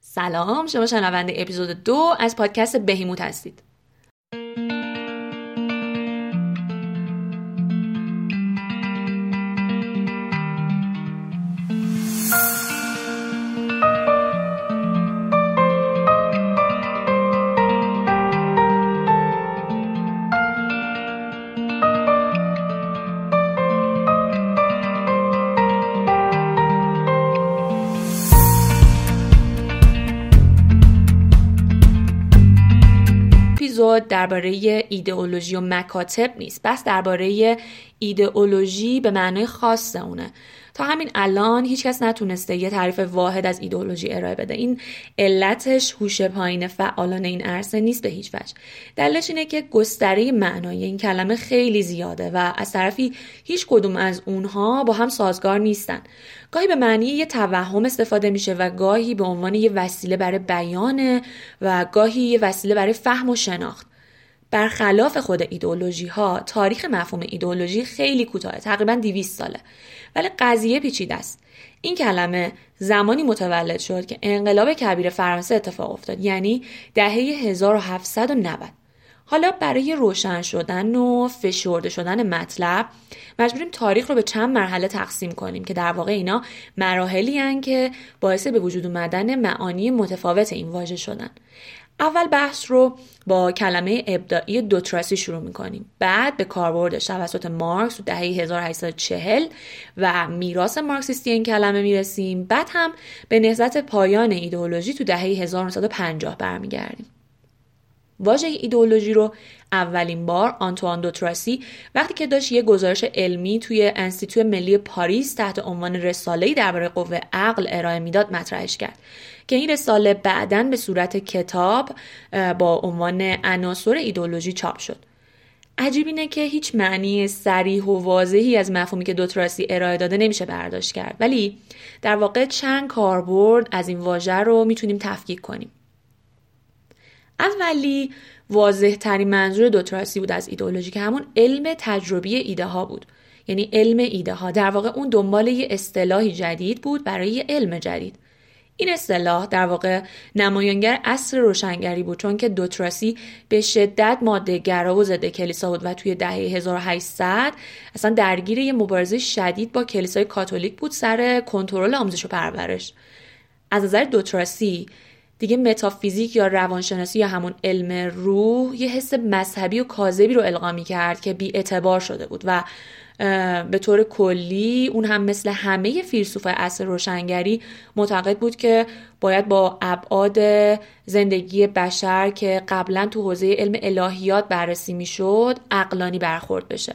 سلام شما شنونده اپیزود دو از پادکست بهیموت هستید. اپیزود درباره ایدئولوژی و مکاتب نیست. بس درباره ایدئولوژی به معنای خاص اونه. تا همین الان هیچکس نتونسته یه تعریف واحد از ایدئولوژی ارائه بده. این علتش هوش پایین فعالان این عرصه نیست به هیچ وجه. دلش اینه که گستره معنای این کلمه خیلی زیاده و از طرفی هیچ کدوم از اونها با هم سازگار نیستن. گاهی به معنی یه توهم استفاده میشه و گاهی به عنوان یه وسیله برای بیانه و گاهی یه وسیله برای فهم و شناخت. برخلاف خود ایدئولوژی ها تاریخ مفهوم ایدئولوژی خیلی کوتاه تقریبا 200 ساله. ولی قضیه پیچیده است. این کلمه زمانی متولد شد که انقلاب کبیر فرانسه اتفاق افتاد یعنی دهه 1790 حالا برای روشن شدن و فشرده شدن مطلب مجبوریم تاریخ رو به چند مرحله تقسیم کنیم که در واقع اینا مراحلی هن که باعث به وجود اومدن معانی متفاوت این واژه شدن. اول بحث رو با کلمه ابداعی دوتراسی شروع می‌کنیم. بعد به کاربردش توسط مارکس تو دهه 1840 و میراث مارکسیستی این کلمه می‌رسیم. بعد هم به نهضت پایان ایدئولوژی تو دهه 1950 برمیگردیم. واژه ایدئولوژی رو اولین بار آنتوان دوتراسی وقتی که داشت یه گزارش علمی توی انستیتو ملی پاریس تحت عنوان رساله‌ای درباره قوه عقل ارائه می‌داد مطرحش کرد که این رساله بعدا به صورت کتاب با عنوان عناصر ایدولوژی چاپ شد. عجیب اینه که هیچ معنی سریح و واضحی از مفهومی که دوتراسی ارائه داده نمیشه برداشت کرد. ولی در واقع چند کاربرد از این واژه رو می‌تونیم تفکیک کنیم. اولی واضح ترین منظور دوتراسی بود از ایدئولوژی که همون علم تجربی ایده ها بود. یعنی علم ایده ها در واقع اون دنبال یه اصطلاحی جدید بود برای یه علم جدید. این اصطلاح در واقع نمایانگر اصر روشنگری بود چون که دوتراسی به شدت ماده گرا و ضد کلیسا بود و توی دهه 1800 اصلا درگیر یه مبارزه شدید با کلیسای کاتولیک بود سر کنترل آموزش و پرورش. از نظر دوتراسی دیگه متافیزیک یا روانشناسی یا همون علم روح یه حس مذهبی و کاذبی رو القا کرد که بی اعتبار شده بود و به طور کلی اون هم مثل همه فیلسوف اصر روشنگری معتقد بود که باید با ابعاد زندگی بشر که قبلا تو حوزه علم الهیات بررسی می‌شد عقلانی برخورد بشه.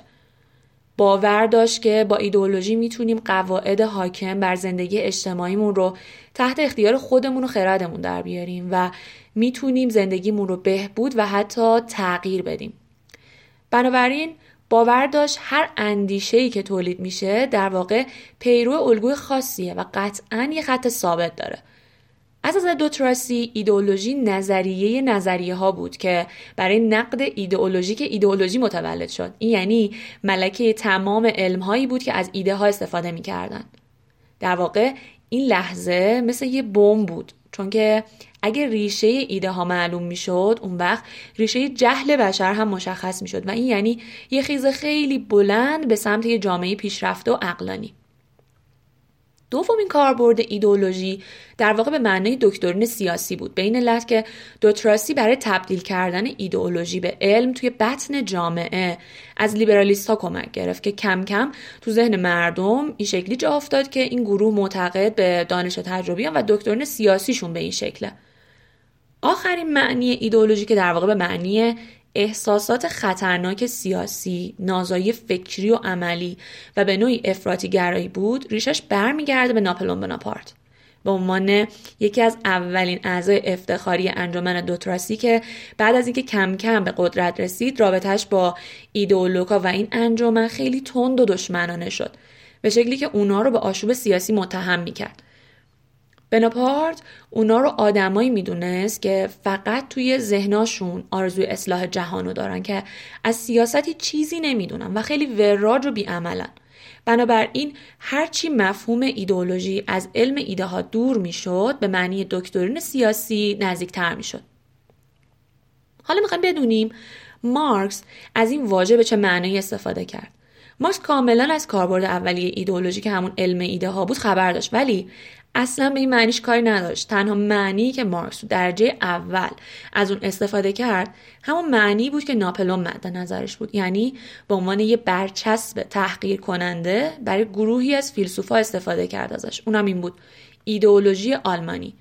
باور داشت که با ایدئولوژی می‌تونیم قواعد حاکم بر زندگی اجتماعیمون رو تحت اختیار خودمون و خردمون در بیاریم و می‌تونیم زندگیمون رو بهبود و حتی تغییر بدیم. بنابراین باور داشت هر اندیشه‌ای که تولید میشه در واقع پیرو الگوی خاصیه و قطعا یه خط ثابت داره. از نظر دوتراسی ایدئولوژی نظریه نظریه ها بود که برای نقد ایدئولوژیک ایدئولوژی متولد شد. این یعنی ملکه تمام علم هایی بود که از ایده ها استفاده می‌کردن. در واقع این لحظه مثل یه بمب بود. چون که اگر ریشه ایده ها معلوم می‌شد اون وقت ریشه جهل بشر هم مشخص می‌شد. و این یعنی یه خیز خیلی بلند به سمت یه جامعه پیشرفته و عقلانی. دومین کاربرد ایدولوژی در واقع به معنای دکترین سیاسی بود. به این علت که دوتراسی برای تبدیل کردن ایدئولوژی به علم توی بطن جامعه از لیبرالیست ها کمک گرفت که کم کم تو ذهن مردم این شکلی جا افتاد که این گروه معتقد به دانش تجربی و دکترین سیاسیشون به این شکله. آخرین معنی ایدئولوژی که در واقع به معنی احساسات خطرناک سیاسی، نازایی فکری و عملی و به نوعی افراطی گرایی بود، ریشش برمیگرده به ناپلون بناپارت. به عنوان یکی از اولین اعضای افتخاری انجمن دوتراسی که بعد از اینکه کم کم به قدرت رسید رابطهش با ایدئولوگا و این انجمن خیلی تند و دشمنانه شد به شکلی که اونا رو به آشوب سیاسی متهم می‌کرد بناپارت اونا رو آدمایی می‌دونست که فقط توی ذهناشون آرزوی اصلاح جهانو دارن که از سیاستی چیزی نمی‌دونن و خیلی وراج و بیعملن. بنابراین هرچی مفهوم ایدئولوژی از علم ایده ها دور می‌شد به معنی دکترین سیاسی نزدیکتر می‌شد. حالا می‌خوایم بدونیم مارکس از این واژه به چه معنی استفاده کرد. مارکس کاملا از کاربرد اولیه ایدئولوژی که همون علم ایده ها بود خبر داشت ولی اصلا به این معنیش کاری نداشت. تنها معنی که مارکس درجه اول از اون استفاده کرد همون معنی بود که ناپلون مد نظرش بود. یعنی به عنوان یه برچسب تحقیر کننده برای گروهی از فیلسوفا استفاده کرد ازش. اونم این بود. ایدئولوژی آلمانی.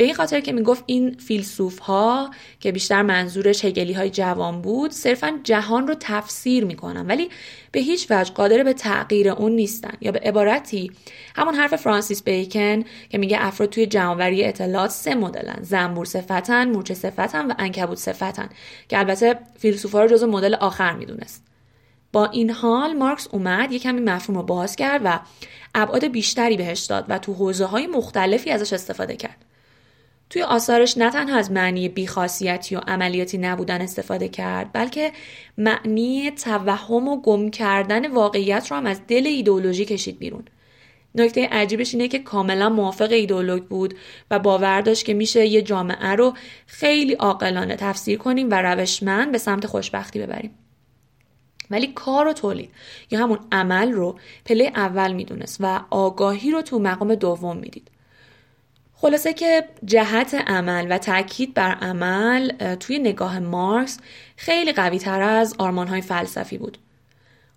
به این خاطر که می‌گفت این فیلسوف ها که بیشتر منظورش هگلی های جوان بود صرفا جهان رو تفسیر می‌کنن. ولی به هیچ وجه قادر به تغییر اون نیستن یا به عبارتی همون حرف فرانسیس بیکن که میگه افراد توی جمعوری اطلاعات سه مدلن زنبور صفتن مورچه صفتن و انکبوت صفتن که البته فیلسوفا رو جزو مدل آخر می‌دونست. با این حال مارکس اومد یه کمی مفهوم رو باز کرد و ابعاد بیشتری بهش داد و تو حوزه های مختلفی ازش استفاده کرد. توی آثارش نه تنها از معنی بیخاصیتی و عملیاتی نبودن استفاده کرد بلکه معنی توهم و گم کردن واقعیت رو هم از دل ایدئولوژی کشید بیرون. نکته عجیبش اینه که کاملا موافق ایدئولوگ بود و باور داشت که میشه یه جامعه رو خیلی عاقلانه تفسیر کنیم و روشمند به سمت خوشبختی ببریم. ولی کار و تولید یا همون عمل رو پله اول می‌دونست و آگاهی رو تو مقام دوم می‌دید. خلاصه که جهت عمل و تاکید بر عمل توی نگاه مارکس خیلی قوی تر از آرمان های فلسفی بود.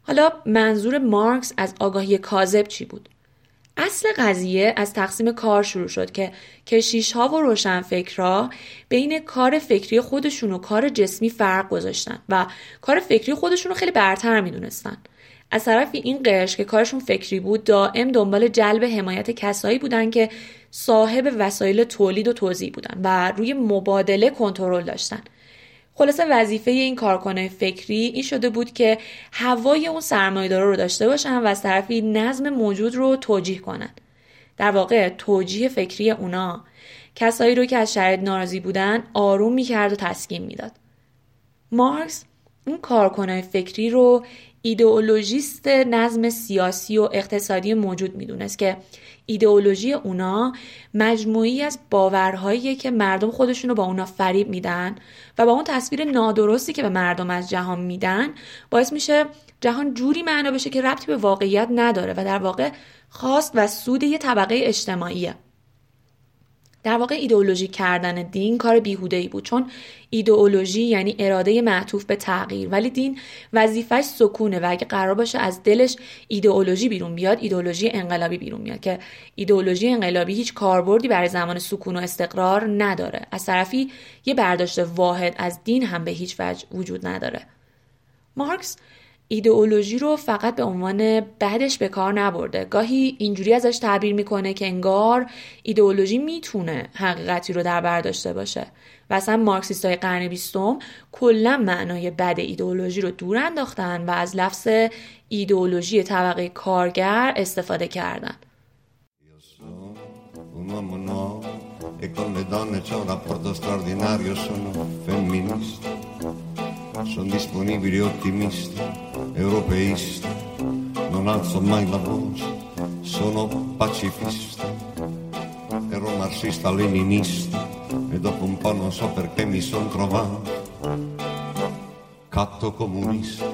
حالا منظور مارکس از آگاهی کاذب چی بود؟ اصل قضیه از تقسیم کار شروع شد که کشیش ها و روشنفکرها بین کار فکری خودشون و کار جسمی فرق گذاشتن و کار فکری خودشون رو خیلی برتر می‌دونستن. از طرفی این قش که کارشون فکری بود دائم دنبال جلب حمایت کسایی بودن که صاحب وسایل تولید و توضیح بودن و روی مبادله کنترل داشتن. خلاصه وظیفه این کارکنه فکری این شده بود که هوای اون سرمایه‌دارا رو داشته باشن و از طرفی نظم موجود رو توجیه کنن. در واقع توجیه فکری اونا کسایی رو که از شرایط ناراضی بودن آروم می‌کرد و تسکین می‌داد. مارکس اون کارکنه فکری رو ایدئولوژیست نظم سیاسی و اقتصادی موجود می‌دونست که ایدئولوژی اونا مجموعی از باورهایی که مردم خودشون رو با اونا فریب میدن و با اون تصویر نادرستی که به مردم از جهان میدن باعث میشه جهان جوری معنا بشه که ربطی به واقعیت نداره و در واقع خواست و سود یه طبقه اجتماعیه. در واقع ایدئولوژی کردن دین کار بیهوده ای بود چون ایدئولوژی یعنی اراده معطوف به تغییر. ولی دین وظیفش سکونه و اگه قرار باشه از دلش ایدئولوژی بیرون بیاد ایدئولوژی انقلابی بیرون میاد که ایدئولوژی انقلابی هیچ کاربردی برای زمان سکون و استقرار نداره. از طرفی یه برداشت واحد از دین هم به هیچ وجه وجود نداره. مارکس ایدئولوژی رو فقط به عنوان بعدش به کار نبرده. گاهی اینجوری ازش تعبیر می‌کنه که انگار ایدئولوژی می‌تونه حقیقتی رو در بر داشته باشه. و اصلا مارکسیست های قرن بیستم کلا معنای بد ایدئولوژی رو دور انداختن و از لفظ ایدئولوژی طبقه کارگر استفاده کردن. sono disponibili ottimisti, europeisti, non alzo mai la voce, sono pacifista, ero marxista leninista e dopo un po' non so perché mi sono trovato catto comunista.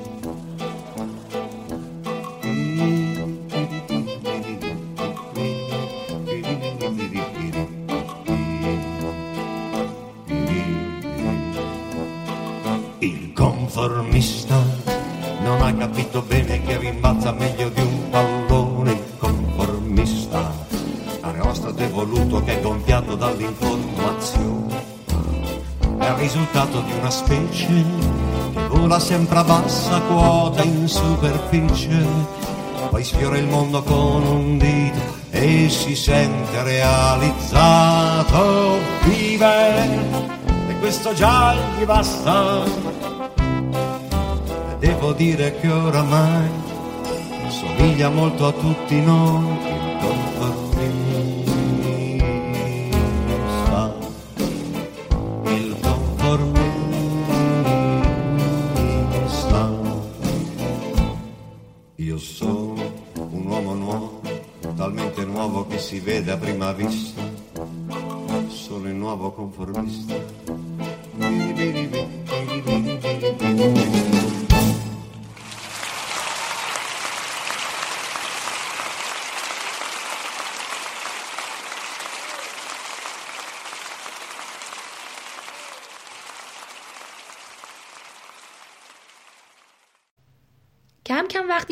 Non ha capito bene che rimbalza meglio di un pallone conformista. Aerostato evoluto che è gonfiato dall'informazione. È il risultato di una specie che vola sempre a bassa quota in superficie. Poi sfiora il mondo con un dito e si sente realizzato. Vive! E questo già gli basta devo dire che oramai somiglia molto a tutti noi il Don Formista, il Don Formista. Io sono un uomo nuovo, talmente nuovo che si vede a prima vista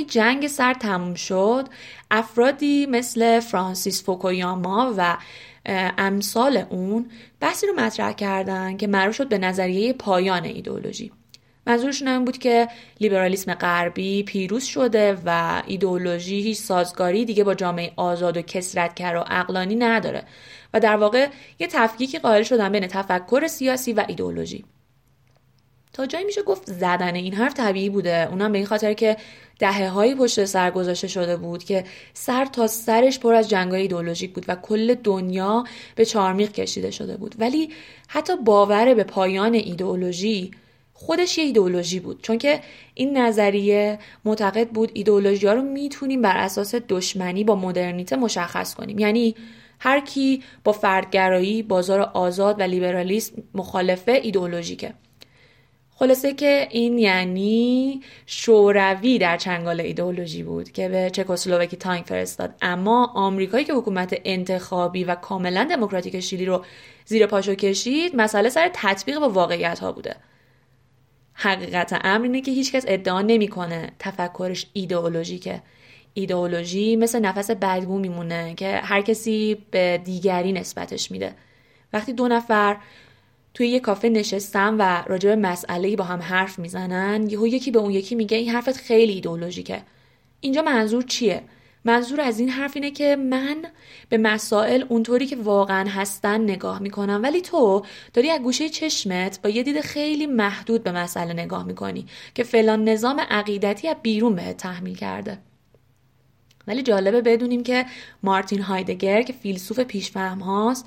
جنگ سر تموم شد افرادی مثل فرانسیس فوکویاما و امثال اون بحثی رو مطرح کردن که معروف شد به نظریه پایان ایدئولوژی. منظورشون این بود که لیبرالیسم غربی پیروز شده و ایدئولوژی هیچ سازگاری دیگه با جامعه آزاد و کسرتگر و اقلانی نداره و در واقع یه تفکیکی قائل شدن بین تفکر سیاسی و ایدئولوژی. تا جایی میشه گفت زدن این حرف طبیعی بوده. اونم به این خاطر که دهه هایی پشت سر گذاشته شده بود که سر تا سرش پر از جنگای ایدولوژیک بود و کل دنیا به چارمیق کشیده شده بود. ولی حتی باور به پایان ایدئولوژی خودش یه ایدئولوژی بود. چون که این نظریه معتقد بود ایدئولوژی ها رو می‌تونیم بر اساس دشمنی با مدرنیته مشخص کنیم. یعنی هر کی با فردگرایی بازار آزاد و لیبرالیسم مخالفه ایدئولوژیکه. خلاصه که این یعنی شوروی در چنگال ایدئولوژی بود که به چکسلواکی تانک فرستاد. اما آمریکایی که حکومت انتخابی و کاملا دموکراتیک شیلی رو زیر پاشو کشید مسئله سر تطبیق با واقعیت ها بوده. حقیقت امر اینه که هیچکس ادعا نمی‌کنه تفکرش ایدئولوژیکه. ایدئولوژی مثل نفس بدبو میمونه که هر کسی به دیگری نسبتش میده. وقتی دو نفر توی یه کافه نشستن و راجع به مسئله با هم حرف می‌زنن یهو یکی به اون یکی میگه این حرفت خیلی ایدئولوژیکه. اینجا منظور چیه؟ منظور از این حرف اینه که من به مسائل اونطوری که واقعا هستن نگاه می‌کنم ولی تو داری از گوشه چشمت با یه دید خیلی محدود به مسئله نگاه می‌کنی که فلان نظام عقیدتی از بیرون بهت تحمیل کرده. ولی جالبه بدونیم که مارتین هایدگر که فیلسوف پیشفهم هاست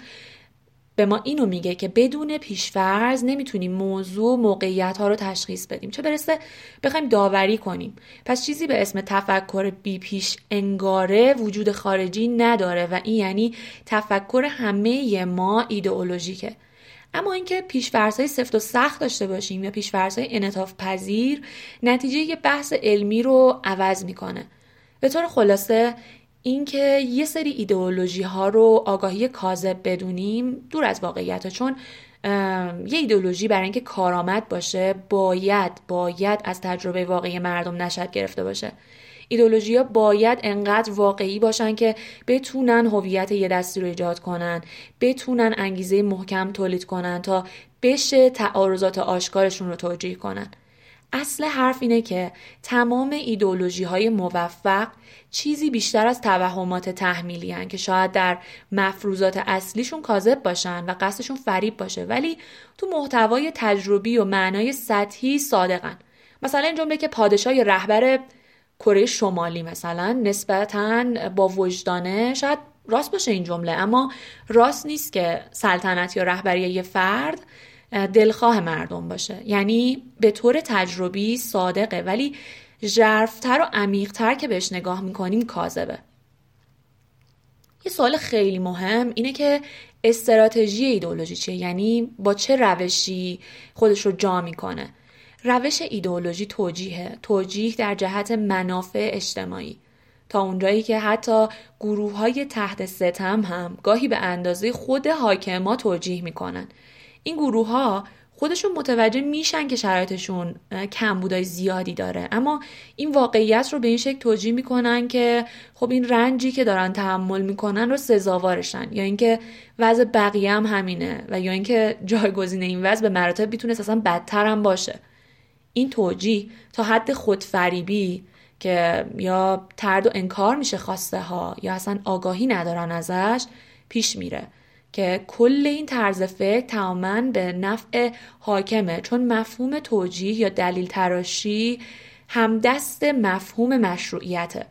به ما اینو میگه که بدون پیشفرض نمی‌تونیم موضوع موقعیت ها رو تشخیص بدیم. چه برسه بخوایم داوری کنیم. پس چیزی به اسم تفکر بی پیش انگاره وجود خارجی نداره و این یعنی تفکر همه ما ایدئولوژیکه. اما اینکه های سفت و سخت داشته باشیم یا های انعطاف پذیر نتیجه یه بحث علمی رو عوض می‌کنه. به طور خلاصه اینکه یه سری ایدئولوژی ها رو آگاهی کاذب بدونیم دور از واقعیت چون یه ایدئولوژی برای اینکه کارآمد باشه باید باید از تجربه واقعی مردم نشد گرفته باشه. ایدولوژی ها باید انقدر واقعی باشن که بتونن هویت یه دستی رو ایجاد کنن بتونن انگیزه محکم تولید کنن تا بشه تعارضات آشکارشون رو توجیه کنن. اصل حرف اینه که تمام ایدولوژی های موفق چیزی بیشتر از توهمات تحمیلی هن که شاید در مفروضات اصلیشون کاذب باشن و قصدشون فریب باشه ولی تو محتوای تجربی و معنای سطحی صادقن. مثلا این جمله که پادشاه رهبر کره شمالی مثلا نسبتا با وجدانه شاید راست باشه این جمله اما راست نیست که سلطنت یا رهبری یه فرد دلخواه مردم باشه. یعنی به طور تجربی صادقه ولی ژرفتر و عمیقتر که بهش نگاه می‌کنیم کاذبه. یه سوال خیلی مهم اینه که استراتژی ایدولوژی چیه؟ یعنی با چه روشی خودش رو جا می‌کنه؟ روش ایدولوژی توجیهه. توجیه در جهت منافع اجتماعی. تا اونجایی که حتی گروه های تحت ستم هم گاهی به اندازه خود حاکما توجیه می‌کنن. این گروه ها خودشون متوجه میشن که شرایطشون کمبودای زیادی داره. اما این واقعیت رو به این شکل توجیه می‌کنن که خب این رنجی که دارن تحمل می‌کنن رو سزاوارشن. یا اینکه وضع بقیه هم همینه و یا اینکه جایگزین این وضع به مراتب می‌تونه اصلا بدتر هم باشه. این توجیه تا حد خودفریبی که یا ترد و انکار میشه خواسته ها یا اصلا آگاهی ندارن ازش پیش میره. که کل این طرز فکر تماما به نفع حاکمه. چون مفهوم توجیه یا دلیل تراشی همدست مفهوم مشروعیته.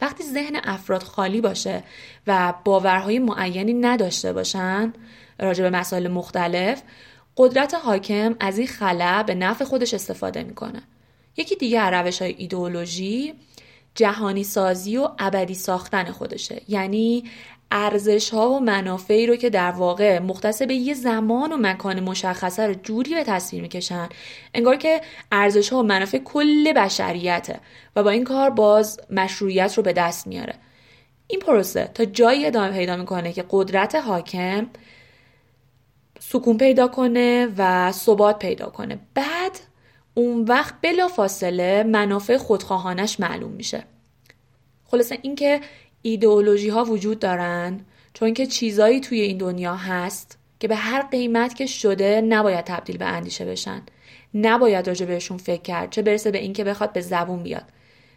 وقتی ذهن افراد خالی باشه و باورهای معینی نداشته باشن راجع به مسائل مختلف قدرت حاکم از این خلا به نفع خودش استفاده می‌کنه. یکی دیگه روش های ایدئولوژی جهانی سازی و ابدی ساختن خودشه. یعنی ارزش ها و منافعی رو که در واقع مختص به یه زمان و مکان مشخصه رو جوری به تصویر می‌کشن. انگار که ارزش ها و منافع کل بشریته و با این کار باز مشروعیت رو به دست میاره. این پروسه تا جایی ادامه پیدا می‌کنه که قدرت حاکم سکون پیدا کنه و ثبات پیدا کنه. بعد اون وقت بلا فاصله منافع خودخواهانش معلوم میشه. خلاصه اینکه ایدئولوژی ها وجود دارن چون که چیزایی توی این دنیا هست که به هر قیمت که شده نباید تبدیل به اندیشه بشن. نباید راجع بهشون فکر کرد چه برسه به اینکه بخواد به زبون بیاد.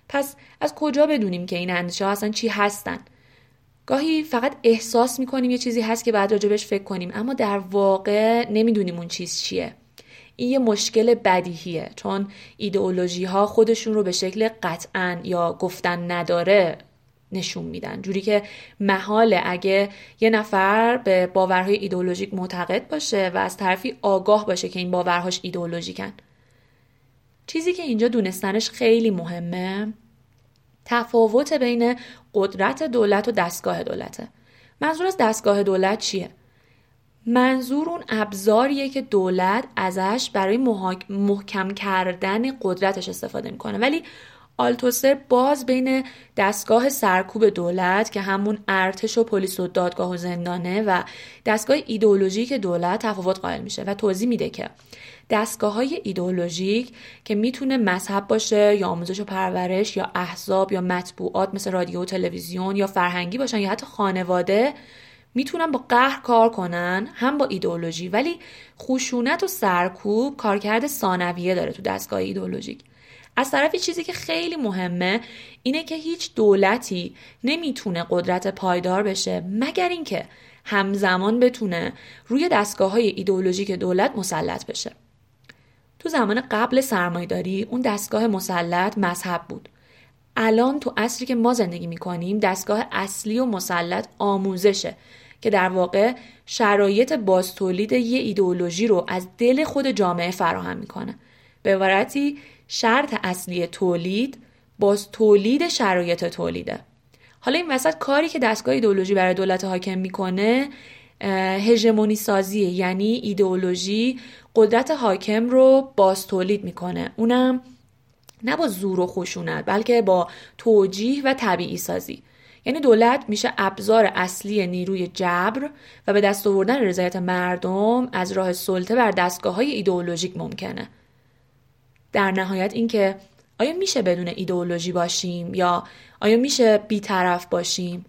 پس از کجا بدونیم که این اندیشه ها اصلا چی هستن؟ گاهی فقط احساس می‌کنیم یه چیزی هست که بعد راجبش فکر کنیم اما در واقع نمی‌دونیم اون چیز چیه. این یه مشکل بدیهیه چون ایدئولوژی ها خودشون رو به شکل قطعا یا گفتن نداره نشون میدن. جوری که محاله اگه یه نفر به باورهای ایدئولوژیک معتقد باشه و از طرفی آگاه باشه که این باورهاش ایدئولوژیکن. چیزی که اینجا دونستنش خیلی مهمه تفاوت بین قدرت دولت و دستگاه دولته. منظور از دستگاه دولت چیه؟ منظور اون ابزاریه که دولت ازش برای محکم کردن قدرتش استفاده می‌کنه. ولی آلتوسر باز بین دستگاه سرکوب دولت که همون ارتش و پلیس و دادگاه و زندانه و دستگاه ایدئولوژیک دولت تفاوت قائل میشه و توضیح میده که دستگاه های ایدئولوژیک که می‌تونه مذهب باشه یا آموزش و پرورش یا احزاب یا مطبوعات مثل رادیو و تلویزیون یا فرهنگی باشن یا حتی خانواده می‌تونن با قهر کار کنن هم با ایدئولوژی ولی خشونت و سرکوب کارکرد ثانویه داره تو دستگاه ایدئولوژیک. از طرفی چیزی که خیلی مهمه اینه که هیچ دولتی نمی‌تونه قدرت پایدار بشه مگر اینکه همزمان بتونه روی دستگاه های ایدئولوژیک دولت مسلط بشه. تو زمان قبل سرمایداری اون دستگاه مسلط مذهب بود. الان تو اصری که ما زندگی می‌کنیم دستگاه اصلی و مسلط آموزشه که در واقع شرایط بازتولید یه ایدئولوژی رو از دل خود جامعه فراهم می‌کنه. به عبارتی شرط اصلی تولید باز تولید شرایط تولیده. حالا این وسط کاری که دستگاه ایدئولوژی برای دولت حاکم می‌کنه هژمونی سازیه یعنی ایدئولوژی قدرت حاکم رو باز تولید می‌کنه. اونم نه با زور و خشونت بلکه با توجیه و طبیعی سازی. یعنی دولت میشه ابزار اصلی نیروی جبر و به دست آوردن رضایت مردم از راه سلطه بر دستگاه های ایدئولوژیک ممکنه. در نهایت اینکه آیا میشه بدون ایدئولوژی باشیم یا آیا میشه بیطرف باشیم؟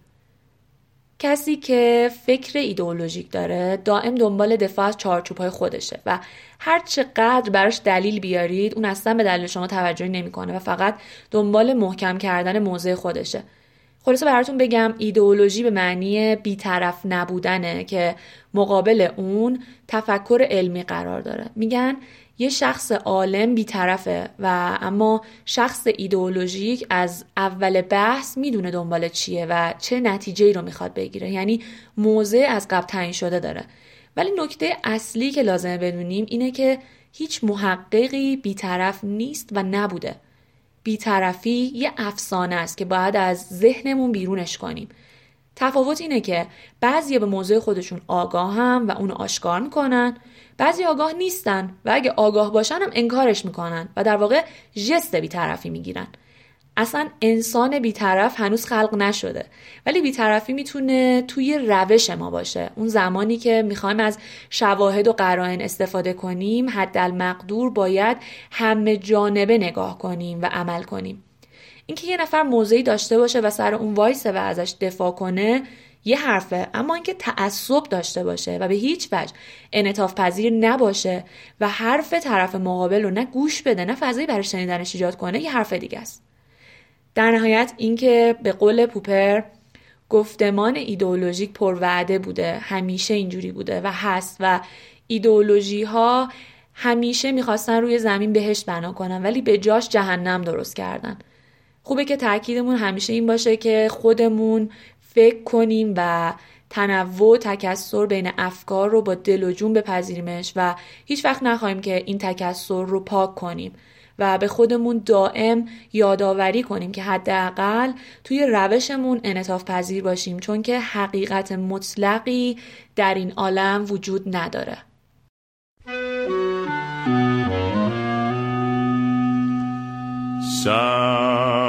کسی که فکر ایدئولوژیک داره دائم دنبال دفاع از چارچوبهای خودشه و هر چقدر براش دلیل بیارید اون اصلا به دلیل شما توجهی نمی‌کنه و فقط دنبال محکم کردن موضع خودشه. خلاصه براتون بگم ایدئولوژی به معنی بیطرف نبودنه که مقابل اون تفکر علمی قرار داره. میگن یه شخص عالم بیطرفه و اما شخص ایدئولوژیک از اول بحث می‌دونه دنبال چیه و چه نتیجه رو می‌خواد بگیره. یعنی موضع از قبل تعیین شده داره. ولی نکته اصلی که لازمه بدونیم اینه که هیچ محققی بیطرف نیست و نبوده. بیطرفی یه افسانه است که باید از ذهنمون بیرونش کنیم. تفاوت اینه که بعضی به موضوع خودشون آگاه هم و اونو آشکار می‌کنن. بعضی آگاه نیستن و اگه آگاه باشن هم انکارش می‌کنن و در واقع جست بیطرفی می‌گیرن. اصلا انسان بیطرف هنوز خلق نشده. ولی بیطرفی می‌تونه توی روش ما باشه. اون زمانی که می‌خوایم از شواهد و قرائن استفاده کنیم حد المقدور باید همه جانبه نگاه کنیم و عمل کنیم. اینکه یه نفر موضعی داشته باشه و سر اون وایسه و ازش دفاع کنه یه حرفه اما اینکه تعصب داشته باشه و به هیچ وجه انعطاف پذیر نباشه و حرف طرف مقابل رو نه گوش بده نه فضایی برای شنیدنش ایجاد کنه یه حرف دیگه است. در نهایت اینکه به قول پوپر گفتمان ایدئولوژیک پروعده بوده همیشه اینجوری بوده و هست و ایدئولوژی ها همیشه می‌خواستن روی زمین بهشت بنا کنن ولی به جاش جهنم درست کردن. خوبه که تاکیدمون همیشه این باشه که خودمون فکر کنیم و تنوع و تکسر بین افکار رو با دل و جون بپذیریمش و هیچ وقت نخواهیم که این تکسر رو پاک کنیم و به خودمون دائم یادآوری کنیم که حداقل توی روشمون انعطاف پذیر باشیم چون که حقیقت مطلقی در این عالم وجود نداره. Some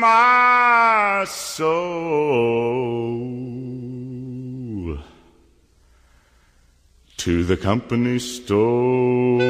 my soul to the company store.